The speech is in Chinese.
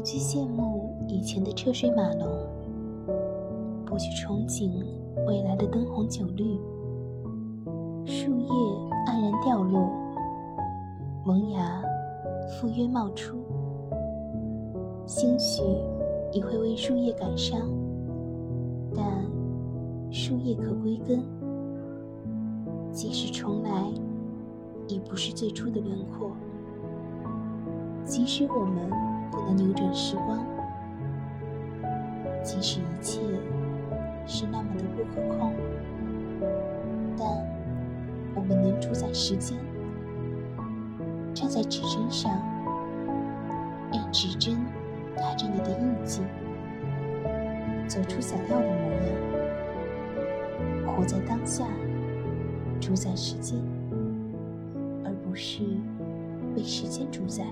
不去羡慕以前的车水马龙，不去憧憬未来的灯红酒绿。树叶黯然掉落，萌芽赴约冒出，兴许也会为树叶感伤，但树叶可归根，即使重来，已不是最初的轮廓。即使我们能扭转时光，即使一切是那么的不可控，但我们能主宰时间，站在指针上，让指针踏着你的印记，走出想要的模样，活在当下，主宰时间，而不是被时间主宰。